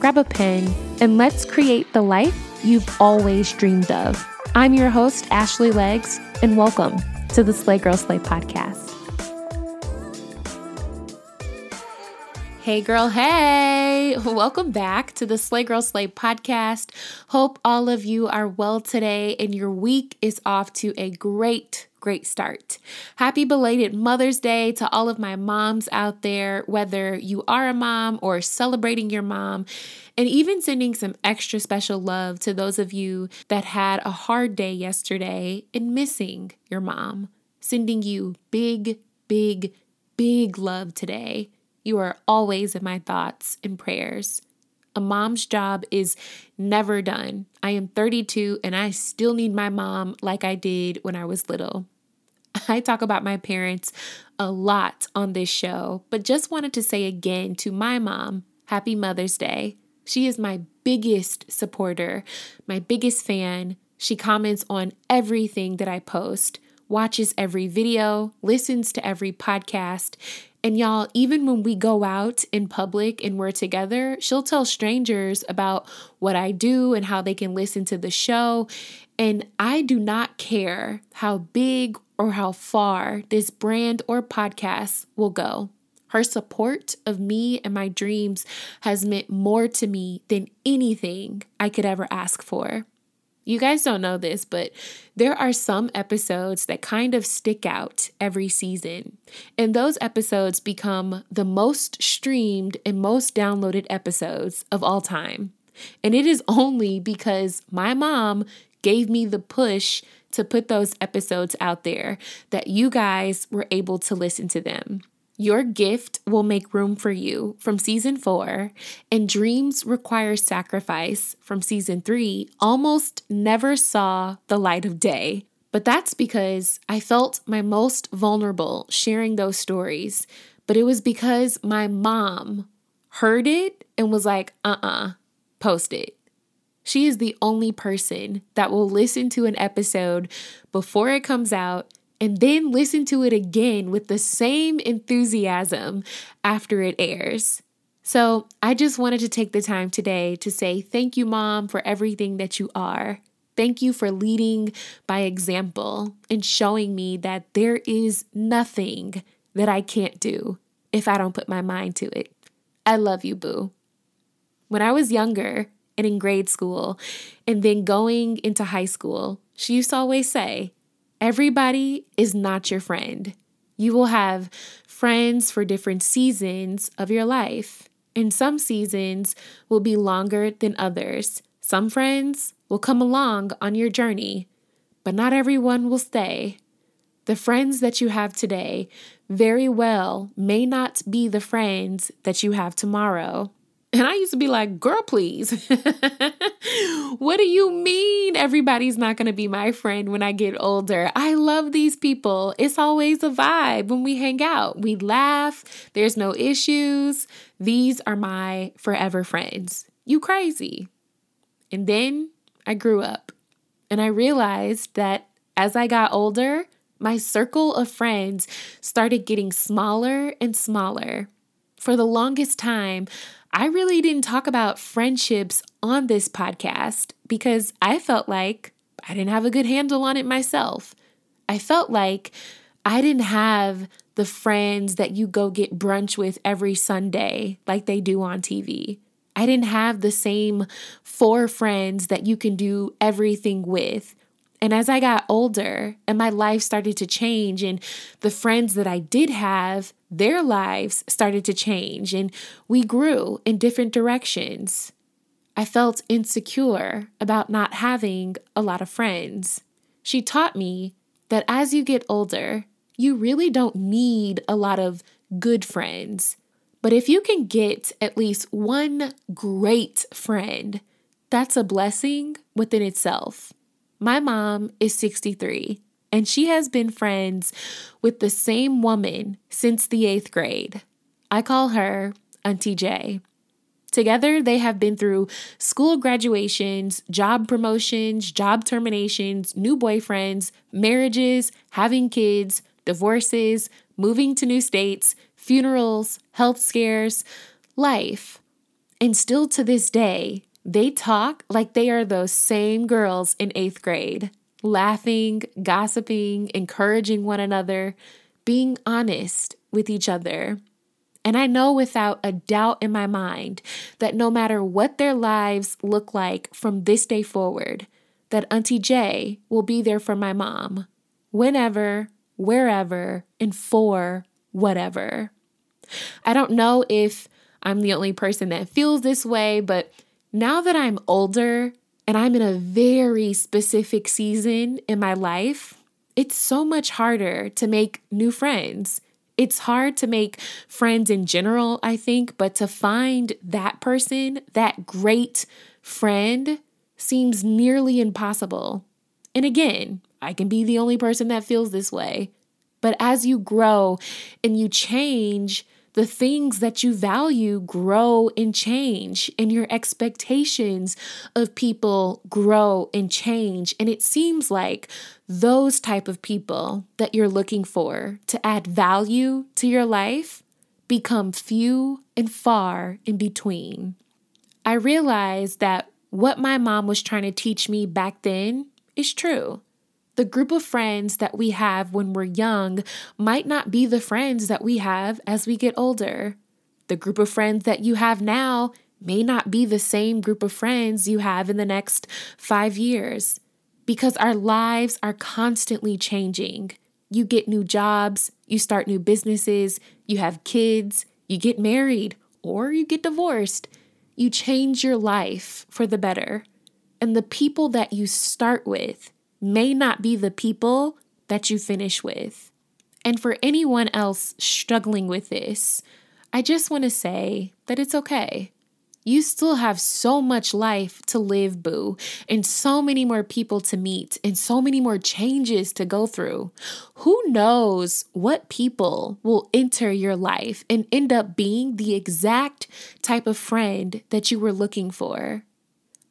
grab a pen, and let's create the life you've always dreamed of. I'm your host, Ashley Legs, and welcome to the Slay Girl Slay podcast. Hey, girl, hey! Welcome back to the Slay Girl Slay podcast. Hope all of you are well today and your week is off to a great great start. Happy belated Mother's Day to all of my moms out there, whether you are a mom or celebrating your mom, and even sending some extra special love to those of you that had a hard day yesterday and missing your mom. Sending you big, big, big love today. You are always in my thoughts and prayers. A mom's job is never done. I am 32 and I still need my mom like I did when I was little. I talk about my parents a lot on this show, but just wanted to say again to my mom, Happy Mother's Day. She is my biggest supporter, my biggest fan. She comments on everything that I post, watches every video, listens to every podcast, and y'all, even when we go out in public and we're together, she'll tell strangers about what I do and how they can listen to the show. And I do not care how big or how far this brand or podcast will go. Her support of me and my dreams has meant more to me than anything I could ever ask for. You guys don't know this, but there are some episodes that kind of stick out every season. And those episodes become the most streamed and most downloaded episodes of all time. And it is only because my mom gave me the push to put those episodes out there that you guys were able to listen to them. Your gift will make room for you from season four, and Dreams Require Sacrifice from season three almost never saw the light of day. But that's because I felt my most vulnerable sharing those stories. But it was because my mom heard it and was like, uh uh-uh, uh, post it. She is the only person that will listen to an episode before it comes out and then listen to it again with the same enthusiasm after it airs. So, I just wanted to take the time today to say thank you, Mom, for everything that you are. Thank you for leading by example and showing me that there is nothing that I can't do if I don't put my mind to it. I love you, Boo. When I was younger and in grade school and then going into high school, she used to always say, Everybody is not your friend. You will have friends for different seasons of your life, and some seasons will be longer than others. Some friends will come along on your journey, but not everyone will stay. The friends that you have today very well may not be the friends that you have tomorrow. And I used to be like, girl, please. what do you mean everybody's not going to be my friend when I get older? I love these people. It's always a vibe when we hang out. We laugh, there's no issues. These are my forever friends. You crazy. And then I grew up and I realized that as I got older, my circle of friends started getting smaller and smaller. For the longest time, I really didn't talk about friendships on this podcast because I felt like I didn't have a good handle on it myself. I felt like I didn't have the friends that you go get brunch with every Sunday like they do on TV. I didn't have the same four friends that you can do everything with. And as I got older and my life started to change, and the friends that I did have, their lives started to change, and we grew in different directions. I felt insecure about not having a lot of friends. She taught me that as you get older, you really don't need a lot of good friends. But if you can get at least one great friend, that's a blessing within itself. My mom is 63 and she has been friends with the same woman since the eighth grade. I call her Auntie J. Together, they have been through school graduations, job promotions, job terminations, new boyfriends, marriages, having kids, divorces, moving to new states, funerals, health scares, life. And still to this day, they talk like they are those same girls in eighth grade, laughing, gossiping, encouraging one another, being honest with each other. And I know without a doubt in my mind that no matter what their lives look like from this day forward, that Auntie Jay will be there for my mom, whenever, wherever, and for whatever. I don't know if I'm the only person that feels this way, but now that I'm older and I'm in a very specific season in my life, it's so much harder to make new friends it's hard to make friends in general, I think, but to find that person, that great friend, seems nearly impossible. And again, I can be the only person that feels this way. But as you grow and you change, the things that you value grow and change, and your expectations of people grow and change. And it seems like those type of people that you're looking for to add value to your life become few and far in between. I realized that what my mom was trying to teach me back then is true. The group of friends that we have when we're young might not be the friends that we have as we get older. The group of friends that you have now may not be the same group of friends you have in the next five years because our lives are constantly changing. You get new jobs, you start new businesses, you have kids, you get married, or you get divorced. You change your life for the better. And the people that you start with, may not be the people that you finish with. And for anyone else struggling with this, I just want to say that it's okay. You still have so much life to live, boo, and so many more people to meet, and so many more changes to go through. Who knows what people will enter your life and end up being the exact type of friend that you were looking for?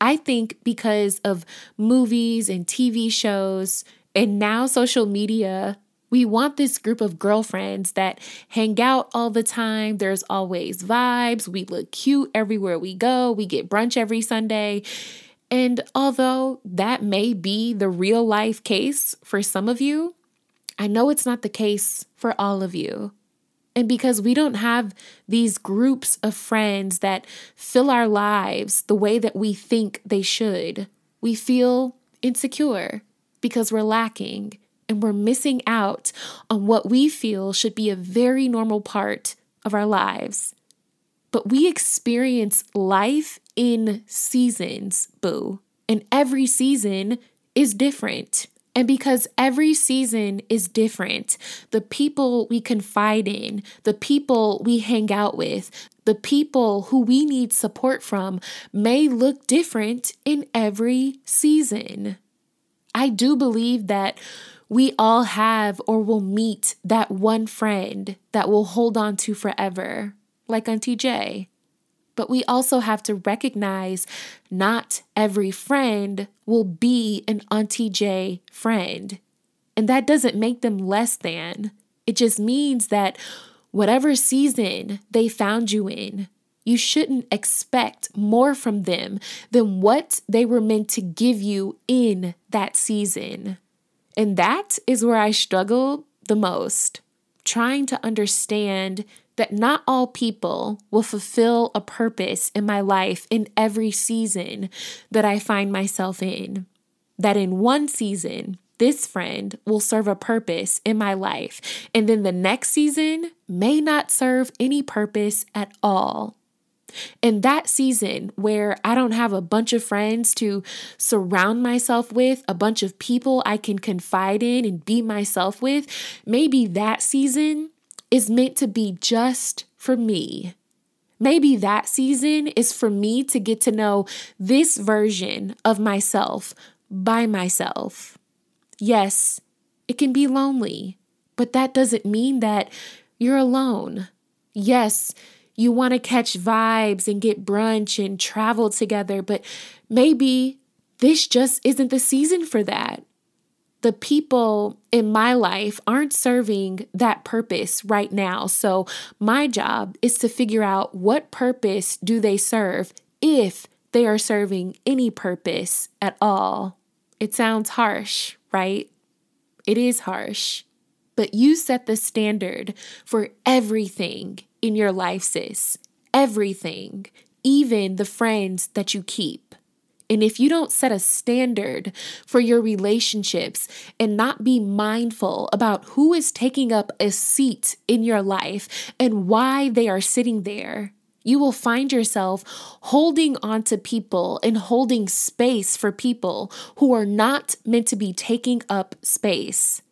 I think because of movies and TV shows and now social media, we want this group of girlfriends that hang out all the time. There's always vibes. We look cute everywhere we go. We get brunch every Sunday. And although that may be the real life case for some of you, I know it's not the case for all of you. And because we don't have these groups of friends that fill our lives the way that we think they should, we feel insecure because we're lacking and we're missing out on what we feel should be a very normal part of our lives. But we experience life in seasons, boo. And every season is different. And because every season is different, the people we confide in, the people we hang out with, the people who we need support from may look different in every season. I do believe that we all have or will meet that one friend that we'll hold on to forever, like Auntie J. But we also have to recognize not every friend will be an Auntie J friend. And that doesn't make them less than. It just means that whatever season they found you in, you shouldn't expect more from them than what they were meant to give you in that season. And that is where I struggle the most, trying to understand that not all people will fulfill a purpose in my life in every season that I find myself in. That in one season, this friend will serve a purpose in my life, and then the next season may not serve any purpose at all. In that season where I don't have a bunch of friends to surround myself with, a bunch of people I can confide in and be myself with, maybe that season is meant to be just for me. Maybe that season is for me to get to know this version of myself by myself. Yes, it can be lonely, but that doesn't mean that you're alone. Yes, you want to catch vibes and get brunch and travel together, but maybe this just isn't the season for that. The people in my life aren't serving that purpose right now. So, my job is to figure out what purpose do they serve if they are serving any purpose at all. It sounds harsh, right? It is harsh. But you set the standard for everything in your life, sis. Everything, even the friends that you keep. And if you don't set a standard for your relationships and not be mindful about who is taking up a seat in your life and why they are sitting there, you will find yourself holding on to people and holding space for people who are not meant to be taking up space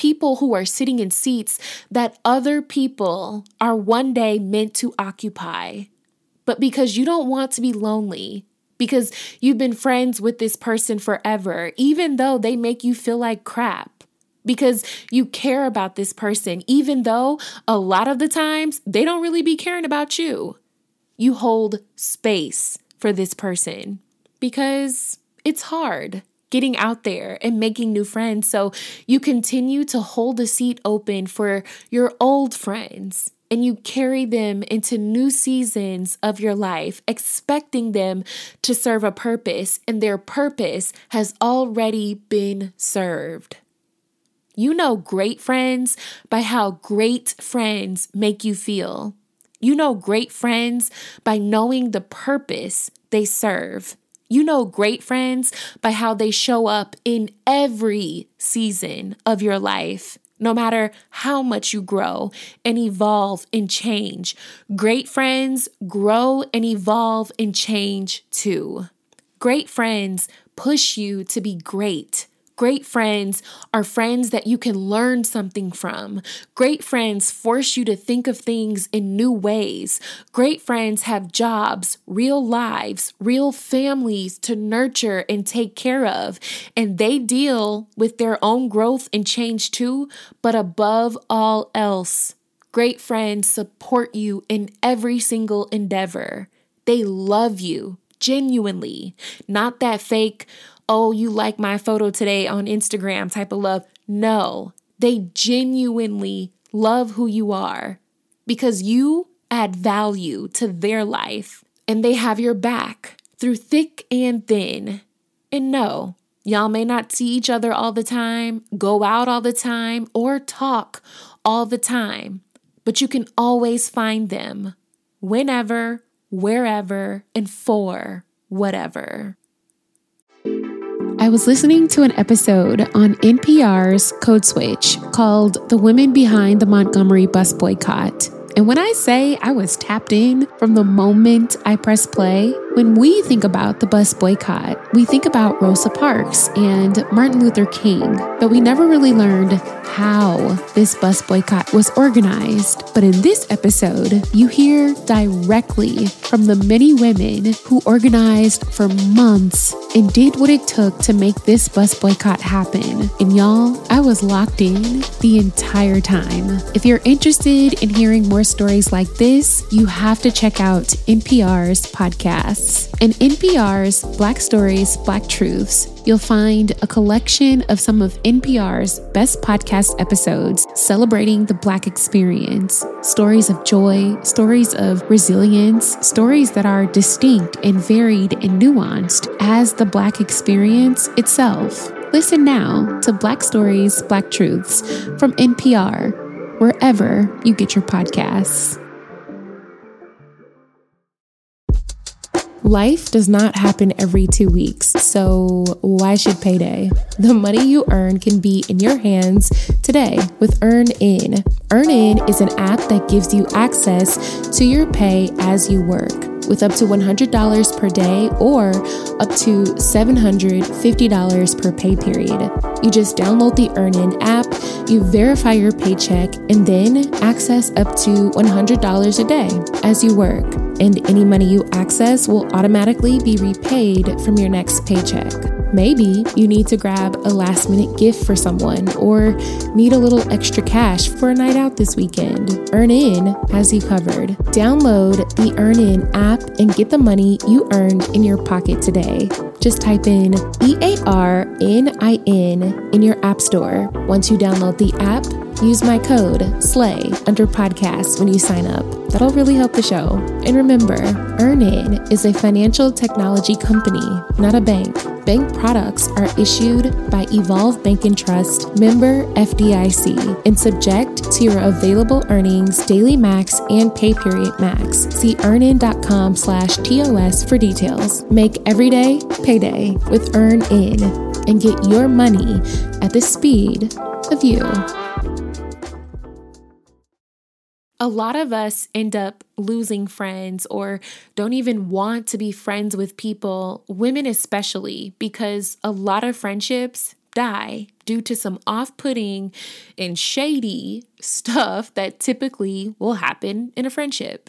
people who are sitting in seats that other people are one day meant to occupy. But because you don't want to be lonely, because you've been friends with this person forever, even though they make you feel like crap, because you care about this person, even though a lot of the times they don't really be caring about you. You hold space for this person because it's hard getting out there and making new friends. So you continue to hold a seat open for your old friends and you carry them into new seasons of your life, expecting them to serve a purpose, and their purpose has already been served. You know great friends by how great friends make you feel. You know great friends by knowing the purpose they serve. You know great friends by how they show up in every season of your life. No matter how much you grow and evolve and change, great friends grow and evolve and change too. Great friends push you to be great. Great friends are friends that you can learn something from. Great friends force you to think of things in new ways. Great friends have jobs, real lives, real families to nurture and take care of. And they deal with their own growth and change too. But above all else, great friends support you in every single endeavor. They love you genuinely, not that fake, oh, you like my photo today on Instagram type of love. No, they genuinely love who you are because you add value to their life and they have your back through thick and thin. And no, y'all may not see each other all the time, go out all the time, or talk all the time, but you can always find them whenever, wherever, and for whatever. I was listening to an episode on NPR's Code Switch called The Women Behind the Montgomery Bus Boycott. And when I say I was tapped in from the moment I pressed play, when we think about the bus boycott, we think about Rosa Parks and Martin Luther King, but we never really learned how this bus boycott was organized. But in this episode, you hear directly from the many women who organized for months and did what it took to make this bus boycott happen. And y'all, I was locked in the entire time. If you're interested in hearing more stories like this, you have to check out NPR's podcasts. In NPR's Black Stories, Black Truths, you'll find a collection of some of NPR's best podcast episodes celebrating the Black experience. Stories of joy, stories of resilience, stories that are distinct and varied and nuanced as the Black experience itself. Listen now to Black Stories, Black Truths from NPR, wherever you get your podcasts. Life does not happen every two weeks, so why should payday? The money you earn can be in your hands today with EarnIn. EarnIn is an app that gives you access to your pay as you work with up to $100 per day or up to $750 per pay period. You just download the EarnIn app You verify your paycheck and then access up to $100 a day as you work. And any money you access will automatically be repaid from your next paycheck. Maybe you need to grab a last minute gift for someone or need a little extra cash for a night out this weekend. EarnIn has you covered. Download the EarnIn app and get the money you earned in your pocket today. Just type in E A R N I N in your App Store. Once you download the app, use my code SLAY under podcast when you sign up. That'll really help the show. And remember, EarnIn is a financial technology company, not a bank. Bank products are issued by Evolve Bank and Trust, member FDIC, and subject to your available earnings, daily max, and pay period max. See earnin.com slash TOS for details. Make every day payday with EarnIn and get your money at the speed of you. A lot of us end up losing friends or don't even want to be friends with people, women especially, because a lot of friendships die due to some off putting and shady stuff that typically will happen in a friendship.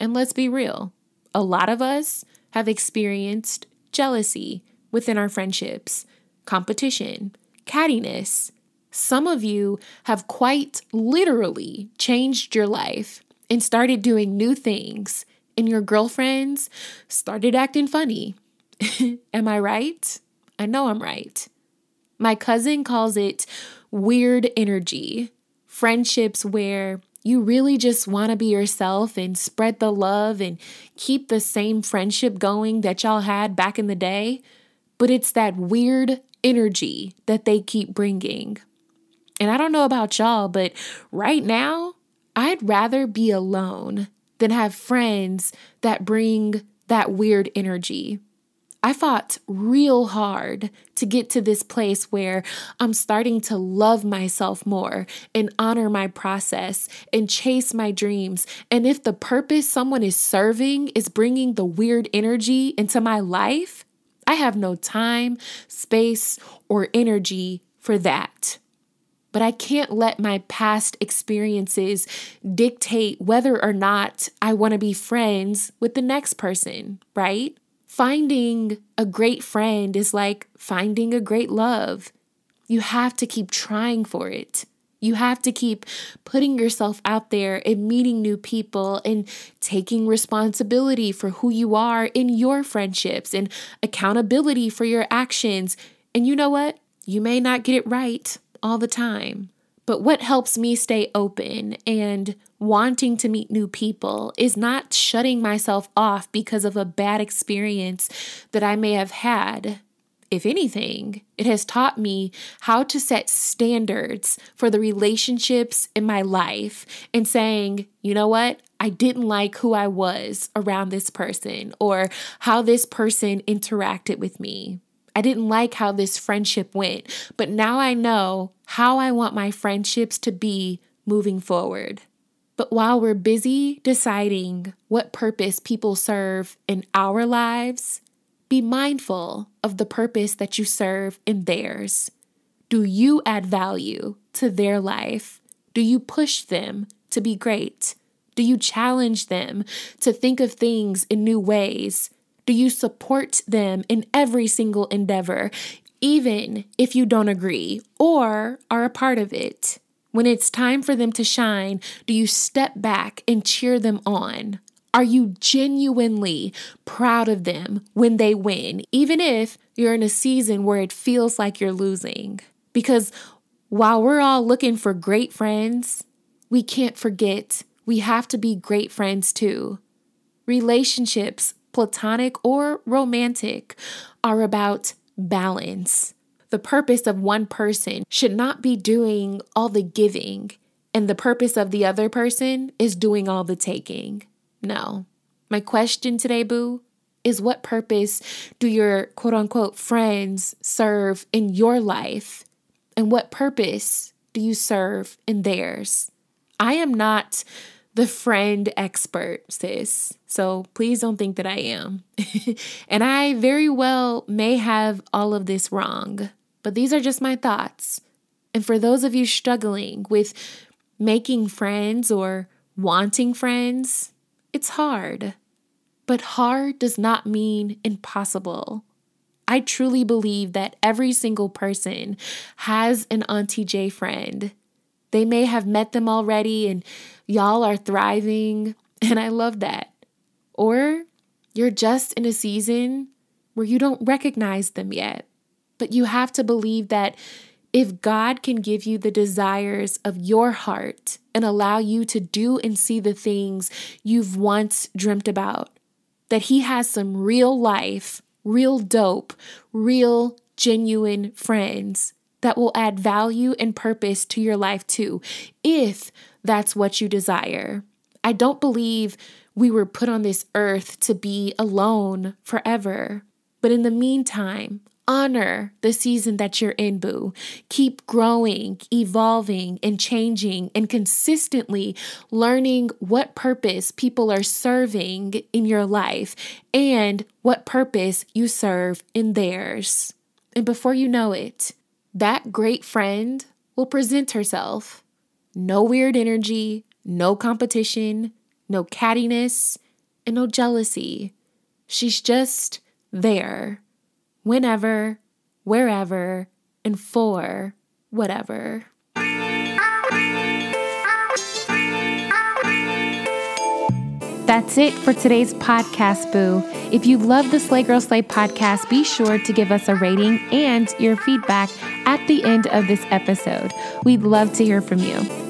And let's be real, a lot of us have experienced jealousy within our friendships, competition, cattiness some of you have quite literally changed your life and started doing new things, and your girlfriends started acting funny. Am I right? I know I'm right. My cousin calls it weird energy, friendships where you really just want to be yourself and spread the love and keep the same friendship going that y'all had back in the day, but it's that weird energy that they keep bringing. And I don't know about y'all, but right now, I'd rather be alone than have friends that bring that weird energy. I fought real hard to get to this place where I'm starting to love myself more and honor my process and chase my dreams. And if the purpose someone is serving is bringing the weird energy into my life, I have no time, space, or energy for that but I can't let my past experiences dictate whether or not I want to be friends with the next person, right? Finding a great friend is like finding a great love. You have to keep trying for it. You have to keep putting yourself out there and meeting new people and taking responsibility for who you are in your friendships and accountability for your actions. And you know what? You may not get it right all the time. But what helps me stay open and wanting to meet new people is not shutting myself off because of a bad experience that I may have had. If anything, it has taught me how to set standards for the relationships in my life and saying, you know what? I didn't like who I was around this person or how this person interacted with me. I didn't like how this friendship went, but now I know how I want my friendships to be moving forward. But while we're busy deciding what purpose people serve in our lives, be mindful of the purpose that you serve in theirs. Do you add value to their life? Do you push them to be great? Do you challenge them to think of things in new ways? Do you support them in every single endeavor, even if you don't agree or are a part of it? When it's time for them to shine, do you step back and cheer them on? Are you genuinely proud of them when they win, even if you're in a season where it feels like you're losing? Because while we're all looking for great friends, we can't forget we have to be great friends too. Relationships platonic or romantic, are about balance. The purpose of one person should not be doing all the giving, and the purpose of the other person is doing all the taking. No. My question today, Boo, is what purpose do your quote unquote friends serve in your life? And what purpose do you serve in theirs? I am not the friend expert, sis. So please don't think that I am. and I very well may have all of this wrong, but these are just my thoughts. And for those of you struggling with making friends or wanting friends, it's hard. But hard does not mean impossible. I truly believe that every single person has an Auntie J friend. They may have met them already and y'all are thriving, and I love that. Or you're just in a season where you don't recognize them yet. But you have to believe that if God can give you the desires of your heart and allow you to do and see the things you've once dreamt about, that He has some real life, real dope, real genuine friends that will add value and purpose to your life too, if that's what you desire. I don't believe we were put on this earth to be alone forever. But in the meantime, honor the season that you're in, boo. Keep growing, evolving, and changing, and consistently learning what purpose people are serving in your life and what purpose you serve in theirs. And before you know it, that great friend will present herself. No weird energy, no competition, no cattiness, and no jealousy. She's just there whenever, wherever, and for whatever. That's it for today's podcast, Boo. If you love the Slay Girl Slay podcast, be sure to give us a rating and your feedback at the end of this episode. We'd love to hear from you.